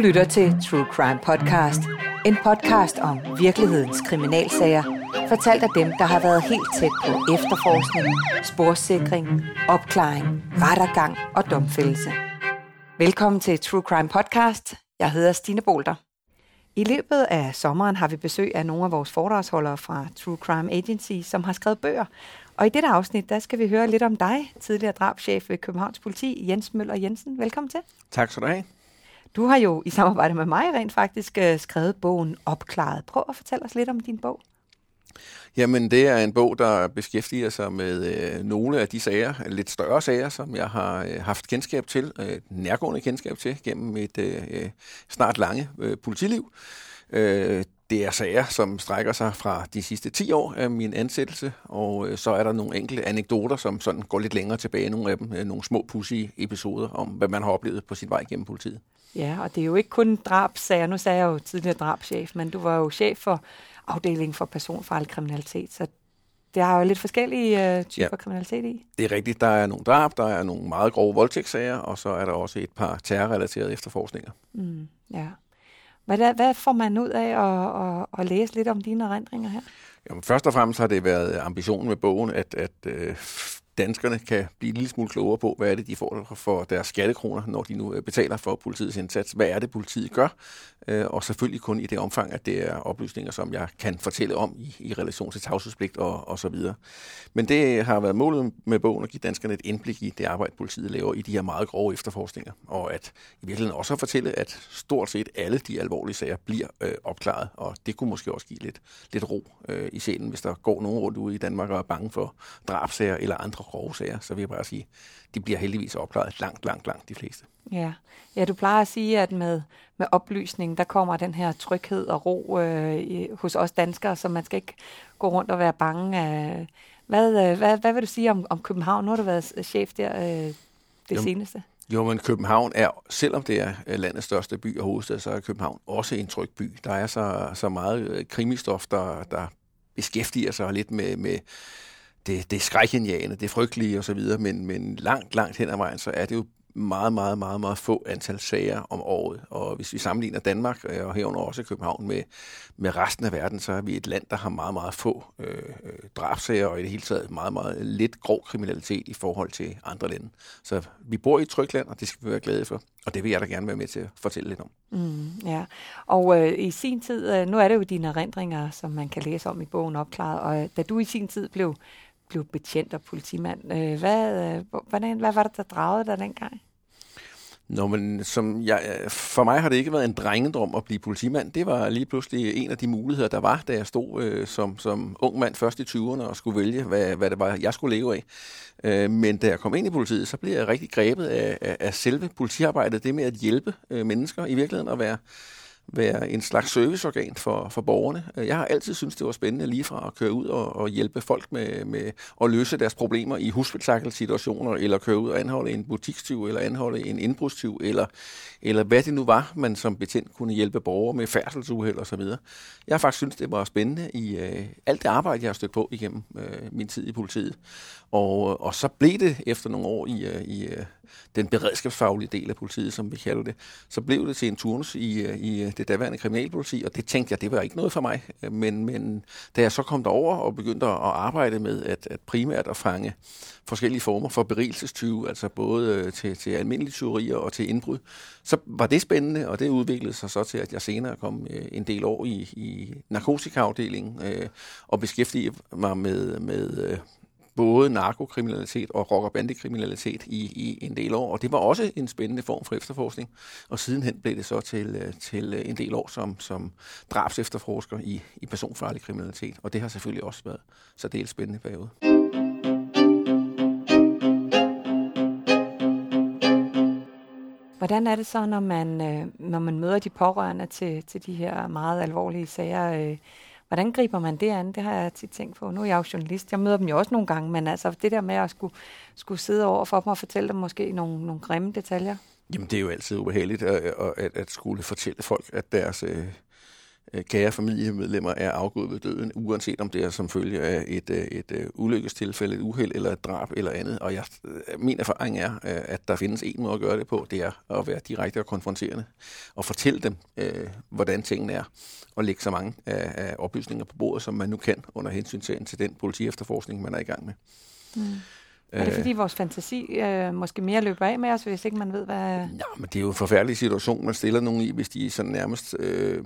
lytter til True Crime Podcast. En podcast om virkelighedens kriminalsager, fortalt af dem, der har været helt tæt på efterforskning, sporsikring, opklaring, rettergang og domfældelse. Velkommen til True Crime Podcast. Jeg hedder Stine Bolter. I løbet af sommeren har vi besøg af nogle af vores foredragsholdere fra True Crime Agency, som har skrevet bøger. Og i dette afsnit, der skal vi høre lidt om dig, tidligere drabschef ved Københavns Politi, Jens Møller Jensen. Velkommen til. Tak skal du have. Du har jo i samarbejde med mig rent faktisk øh, skrevet bogen Opklaret. Prøv at fortælle os lidt om din bog. Jamen, det er en bog, der beskæftiger sig med øh, nogle af de sager, lidt større sager, som jeg har øh, haft kendskab til, øh, nærgående kendskab til, gennem et øh, øh, snart lange øh, politiliv. Øh, det er sager, som strækker sig fra de sidste 10 år af min ansættelse, og øh, så er der nogle enkelte anekdoter, som sådan går lidt længere tilbage, nogle af dem, øh, nogle små pussy episoder om, hvad man har oplevet på sin vej gennem politiet. Ja, og det er jo ikke kun drabsager. Nu sagde jeg jo tidligere drabschef, men du var jo chef for afdelingen for personfarlig kriminalitet, så det har jo lidt forskellige øh, typer ja, kriminalitet i. Det er rigtigt. Der er nogle drab, der er nogle meget grove voldtægtssager, og så er der også et par terrorrelaterede efterforskninger. Mm, ja. Hvad, hvad får man ud af at, at, at læse lidt om dine erindringer her? Jamen, først og fremmest har det været ambitionen med bogen, at, at øh, danskerne kan blive en lille smule klogere på, hvad er det, de får for deres skattekroner, når de nu øh, betaler for politiets indsats. Hvad er det, politiet gør? Øh, og selvfølgelig kun i det omfang, at det er oplysninger, som jeg kan fortælle om i, i relation til tavshedspligt og, og så videre. Men det har været målet med bogen at give danskerne et indblik i det arbejde, politiet laver i de her meget grove efterforskninger. Og at i virkeligheden også at fortælle, at stort set alle de alvorlige sager bliver øh, opklaret. Og det kunne måske også give lidt, lidt ro øh, i scenen, hvis der går nogen rundt ude i Danmark og er bange for drabsager eller andre grove sager. Så vil jeg bare sige, de bliver heldigvis opklaret langt, langt, langt de fleste. Ja, ja du plejer at sige, at med, med oplysning, der kommer den her tryghed og ro øh, i, hos os danskere, så man skal ikke gå rundt og være bange. Øh, hvad, øh, hvad, hvad vil du sige om, om København? Nu har du været chef der øh, det Jamen, seneste. Jo, men København er, selvom det er landets største by og hovedstad, så er København også en tryg by. Der er så, så meget øh, krimistof, der, der beskæftiger sig lidt med, med det, det er skrækindjagende, det frygtelige osv., men, men langt, langt hen ad vejen, så er det jo meget, meget, meget, meget få antal sager om året. Og hvis vi sammenligner Danmark, øh, og herunder også København, med, med resten af verden, så er vi et land, der har meget, meget få øh, drabsager, og i det hele taget meget, meget lidt grov kriminalitet i forhold til andre lande. Så vi bor i et trygt land, og det skal vi være glade for. Og det vil jeg da gerne være med til at fortælle lidt om. Mm, ja, og øh, i sin tid, øh, nu er det jo dine erindringer, som man kan læse om i bogen Opklaret, og øh, da du i sin tid blev blev betjent og politimand. Øh, hvad, øh, hvordan, hvad var det, der dragede dig dengang? Nå, men som jeg, for mig har det ikke været en drengedrøm at blive politimand. Det var lige pludselig en af de muligheder, der var, da jeg stod øh, som, som ung mand først i 20'erne og skulle vælge, hvad, hvad det var, jeg skulle leve af. Øh, men da jeg kom ind i politiet, så blev jeg rigtig grebet af, af, af selve politiarbejdet, det med at hjælpe øh, mennesker i virkeligheden at være være en slags serviceorgan for, for borgerne. Jeg har altid syntes, det var spændende lige fra at køre ud og, og hjælpe folk med, med at løse deres problemer i husspektakelsituationer, eller køre ud og anholde en butikstyv, eller anholde en indbrudstyv, eller, eller hvad det nu var, man som betjent kunne hjælpe borgere med færdselsuheld og så videre. Jeg har faktisk syntes, det var spændende i øh, alt det arbejde, jeg har stødt på igennem øh, min tid i politiet. Og, øh, og så blev det efter nogle år i, øh, i øh, den beredskabsfaglige del af politiet, som vi kalder det, så blev det til en turnus i, øh, i øh, det daværende kriminalpoliti, og det tænkte jeg, det var ikke noget for mig. Men, men da jeg så kom derover og begyndte at arbejde med at, at primært at fange forskellige former for berigelsestyve, altså både øh, til, til almindelige tyverier og til indbrud, så var det spændende, og det udviklede sig så til, at jeg senere kom øh, en del år i, i narkotikaafdelingen øh, og beskæftigede mig med, med øh, både narkokriminalitet og rock- og bandekriminalitet i, i en del år, og det var også en spændende form for efterforskning. Og sidenhen blev det så til, øh, til øh, en del år som, som drabs efterforsker i, i personfarlig kriminalitet, og det har selvfølgelig også været så del spændende periode. Hvordan er det så, når man, øh, når man møder de pårørende til, til de her meget alvorlige sager? Hvordan griber man det an? Det har jeg tit tænkt på. Nu er jeg jo journalist. Jeg møder dem jo også nogle gange, men altså det der med at skulle, skulle sidde over for dem og fortælle dem måske nogle, nogle grimme detaljer. Jamen det er jo altid ubehageligt at, at, at skulle fortælle folk, at deres, øh, kære familiemedlemmer er afgået ved døden, uanset om det er som følge af et, øh, et, et øh, ulykkestilfælde, et uheld eller et drab eller andet. Og jeg, min erfaring er, at der findes en måde at gøre det på, det er at være direkte og konfronterende og fortælle dem, øh, hvordan tingene er, og lægge så mange af, af oplysninger på bordet, som man nu kan under hensyn til den politi-efterforskning, man er i gang med. Mm. Er det fordi vores fantasi øh, måske mere løber af med os, hvis ikke man ved, hvad... Ja, men det er jo en forfærdelig situation, man stiller nogen i, hvis de sådan nærmest... Øh,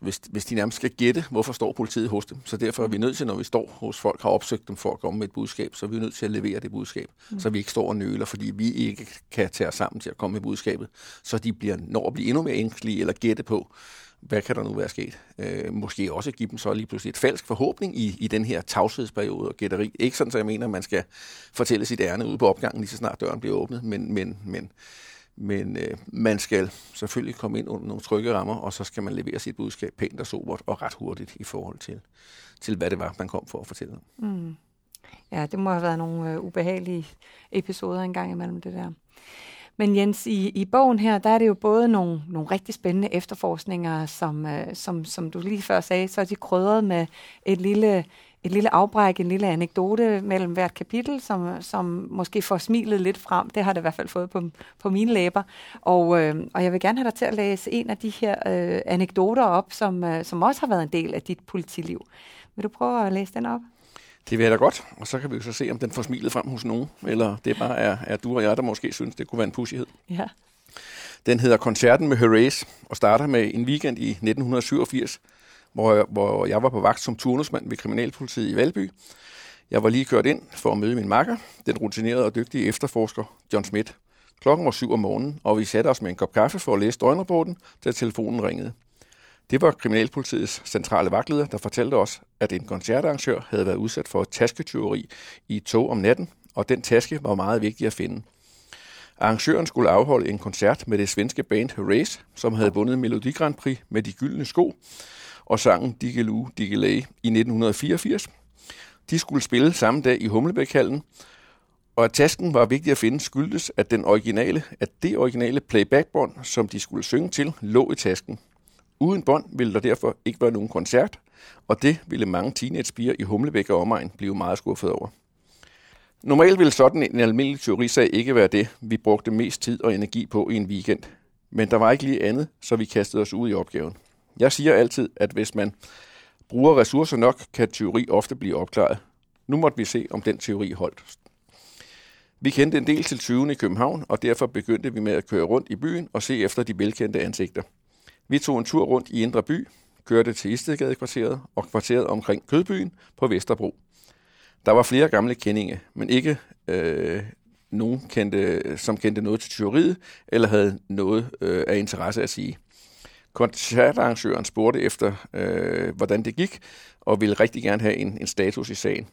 hvis, hvis de nærmest skal gætte, hvorfor står politiet hos dem. Så derfor er vi nødt til, når vi står hos folk, har opsøgt dem for at komme med et budskab, så er vi nødt til at levere det budskab. Mm. Så vi ikke står og nøler, fordi vi ikke kan tage os sammen til at komme med budskabet. Så de bliver, når at blive endnu mere ængstlige eller gætte på, hvad kan der nu være sket? Øh, måske også give dem så lige pludselig et falsk forhåbning i, i den her tavshedsperiode og gætteri. Ikke sådan, så jeg mener, at man skal fortælle sit ærne ude på opgangen, lige så snart døren bliver åbnet, men, men, men, men øh, man skal selvfølgelig komme ind under nogle trygge rammer, og så skal man levere sit budskab pænt og sobert og ret hurtigt i forhold til, til hvad det var, man kom for at fortælle om. Mm. Ja, det må have været nogle øh, ubehagelige episoder engang imellem det der. Men Jens, i, i bogen her, der er det jo både nogle, nogle rigtig spændende efterforskninger, som, øh, som, som du lige før sagde, så er de krydret med et lille, et lille afbræk, en lille anekdote mellem hvert kapitel, som, som måske får smilet lidt frem. Det har det i hvert fald fået på, på mine læber. Og, øh, og jeg vil gerne have dig til at læse en af de her øh, anekdoter op, som, øh, som også har været en del af dit politiliv. Vil du prøve at læse den op? Det vil jeg da godt, og så kan vi jo så se, om den får smilet frem hos nogen, eller det bare er, er du og jeg, der måske synes, det kunne være en pussighed. Ja. Den hedder Koncerten med Horace, og starter med en weekend i 1987, hvor jeg, hvor jeg var på vagt som turnusmand ved Kriminalpolitiet i Valby. Jeg var lige kørt ind for at møde min makker, den rutinerede og dygtige efterforsker John Schmidt. Klokken var syv om morgenen, og vi satte os med en kop kaffe for at læse døgnrapporten, da telefonen ringede. Det var Kriminalpolitiets centrale vagtleder, der fortalte os, at en koncertarrangør havde været udsat for et tasketyveri i et tog om natten, og den taske var meget vigtig at finde. Arrangøren skulle afholde en koncert med det svenske band Race, som havde vundet Melodi Grand Prix med de gyldne sko, og sangen Diggiloo Diggiley i 1984. De skulle spille samme dag i Humlebækhallen, og at tasken var vigtig at finde, skyldtes, at, den originale, at det originale playbackbånd, som de skulle synge til, lå i tasken. Uden bånd ville der derfor ikke være nogen koncert, og det ville mange teenagepiger i Humlebæk og omegn blive meget skuffet over. Normalt ville sådan en almindelig teorisag ikke være det, vi brugte mest tid og energi på i en weekend. Men der var ikke lige andet, så vi kastede os ud i opgaven. Jeg siger altid, at hvis man bruger ressourcer nok, kan teori ofte blive opklaret. Nu måtte vi se, om den teori holdt. Vi kendte en del til 20. i København, og derfor begyndte vi med at køre rundt i byen og se efter de velkendte ansigter. Vi tog en tur rundt i Indre By, kørte til Istedgade-kvarteret og kvarteret omkring Kødbyen på Vesterbro. Der var flere gamle kendinge, men ikke øh, nogen, kendte, som kendte noget til tyveriet eller havde noget øh, af interesse at sige. Koncertarrangøren spurgte efter, øh, hvordan det gik, og ville rigtig gerne have en, en status i sagen.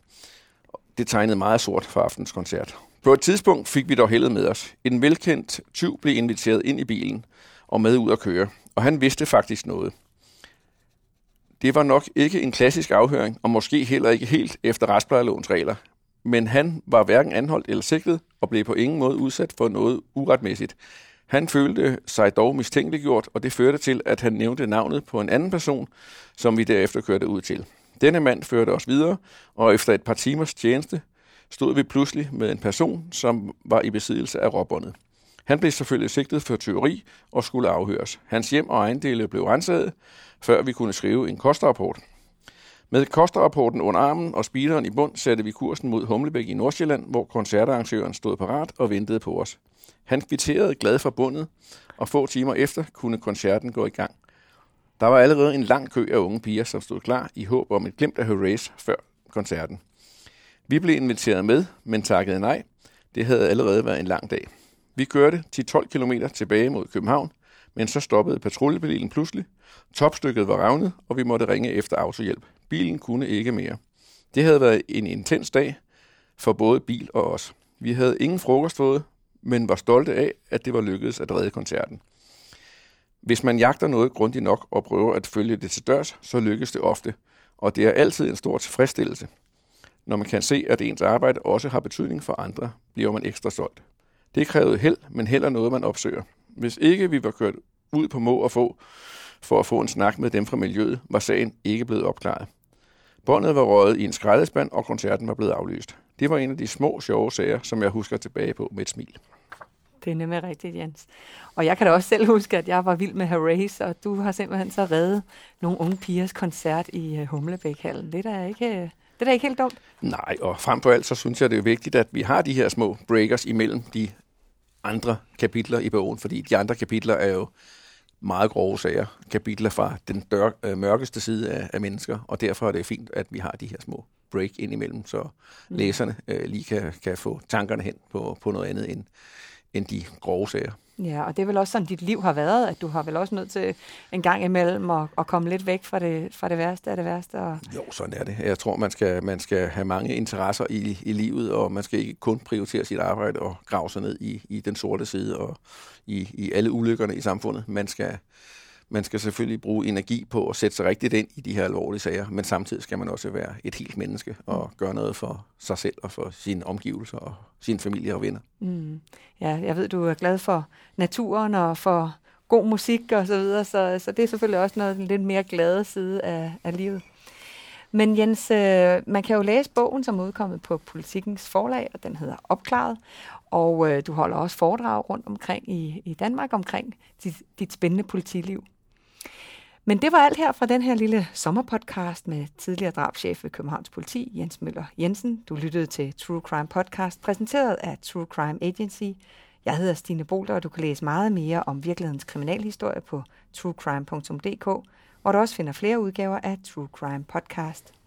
Det tegnede meget sort for aftens koncert. På et tidspunkt fik vi dog heldet med os. En velkendt tyv blev inviteret ind i bilen og med ud at køre og han vidste faktisk noget. Det var nok ikke en klassisk afhøring, og måske heller ikke helt efter retsplejelovens regler. Men han var hverken anholdt eller sigtet, og blev på ingen måde udsat for noget uretmæssigt. Han følte sig dog mistænkeliggjort, og det førte til, at han nævnte navnet på en anden person, som vi derefter kørte ud til. Denne mand førte os videre, og efter et par timers tjeneste stod vi pludselig med en person, som var i besiddelse af råbåndet. Han blev selvfølgelig sigtet for tyveri og skulle afhøres. Hans hjem og ejendele blev renset, før vi kunne skrive en kostrapport. Med kostrapporten under armen og speederen i bund satte vi kursen mod Humlebæk i Nordsjælland, hvor koncertarrangøren stod parat og ventede på os. Han kvitterede glad for bundet, og få timer efter kunne koncerten gå i gang. Der var allerede en lang kø af unge piger, som stod klar i håb om et glimt af Horace før koncerten. Vi blev inviteret med, men takkede nej. Det havde allerede været en lang dag. Vi kørte 10-12 km tilbage mod København, men så stoppede patruljebilen pludselig. Topstykket var revnet, og vi måtte ringe efter autohjælp. Bilen kunne ikke mere. Det havde været en intens dag for både bil og os. Vi havde ingen frokost fået, men var stolte af, at det var lykkedes at redde koncerten. Hvis man jagter noget grundigt nok og prøver at følge det til dørs, så lykkes det ofte, og det er altid en stor tilfredsstillelse. Når man kan se, at ens arbejde også har betydning for andre, bliver man ekstra stolt. Det krævede held, men held er noget, man opsøger. Hvis ikke vi var kørt ud på må og få, for at få en snak med dem fra miljøet, var sagen ikke blevet opklaret. Båndet var røget i en skraldespand, og koncerten var blevet aflyst. Det var en af de små, sjove sager, som jeg husker tilbage på med et smil. Det er nemlig rigtigt, Jens. Og jeg kan da også selv huske, at jeg var vild med Harris, og du har simpelthen så reddet nogle unge pigers koncert i øh, Humlebækhallen. Det er da ikke, øh, det er da ikke helt dumt. Nej, og frem for alt, så synes jeg, det er vigtigt, at vi har de her små breakers imellem de andre kapitler i bogen, fordi de andre kapitler er jo meget grove sager, kapitler fra den dør, øh, mørkeste side af, af mennesker, og derfor er det fint, at vi har de her små break ind imellem, så mm. læserne øh, lige kan, kan få tankerne hen på, på noget andet end, end de grove sager. Ja, og det er vel også sådan, dit liv har været, at du har vel også nødt til en gang imellem at, at komme lidt væk fra det, fra det værste af det værste. Og... Jo, sådan er det. Jeg tror, man skal, man skal have mange interesser i, i livet, og man skal ikke kun prioritere sit arbejde og grave sig ned i, i den sorte side og i, i alle ulykkerne i samfundet. Man skal, man skal selvfølgelig bruge energi på at sætte sig rigtigt ind i de her alvorlige sager, men samtidig skal man også være et helt menneske og gøre noget for sig selv og for sine omgivelser og sin familie og venner. Mm. Ja, jeg ved, du er glad for naturen og for god musik og så videre, så, så det er selvfølgelig også noget lidt mere glade side af, af livet. Men Jens, øh, man kan jo læse bogen, som er udkommet på Politikens forlag, og den hedder Opklaret. Og øh, du holder også foredrag rundt omkring i, i Danmark omkring dit, dit spændende politiliv. Men det var alt her fra den her lille sommerpodcast med tidligere drabschef ved Københavns Politi, Jens Møller Jensen. Du lyttede til True Crime Podcast, præsenteret af True Crime Agency. Jeg hedder Stine Bolter, og du kan læse meget mere om virkelighedens kriminalhistorie på truecrime.dk, hvor du også finder flere udgaver af True Crime Podcast.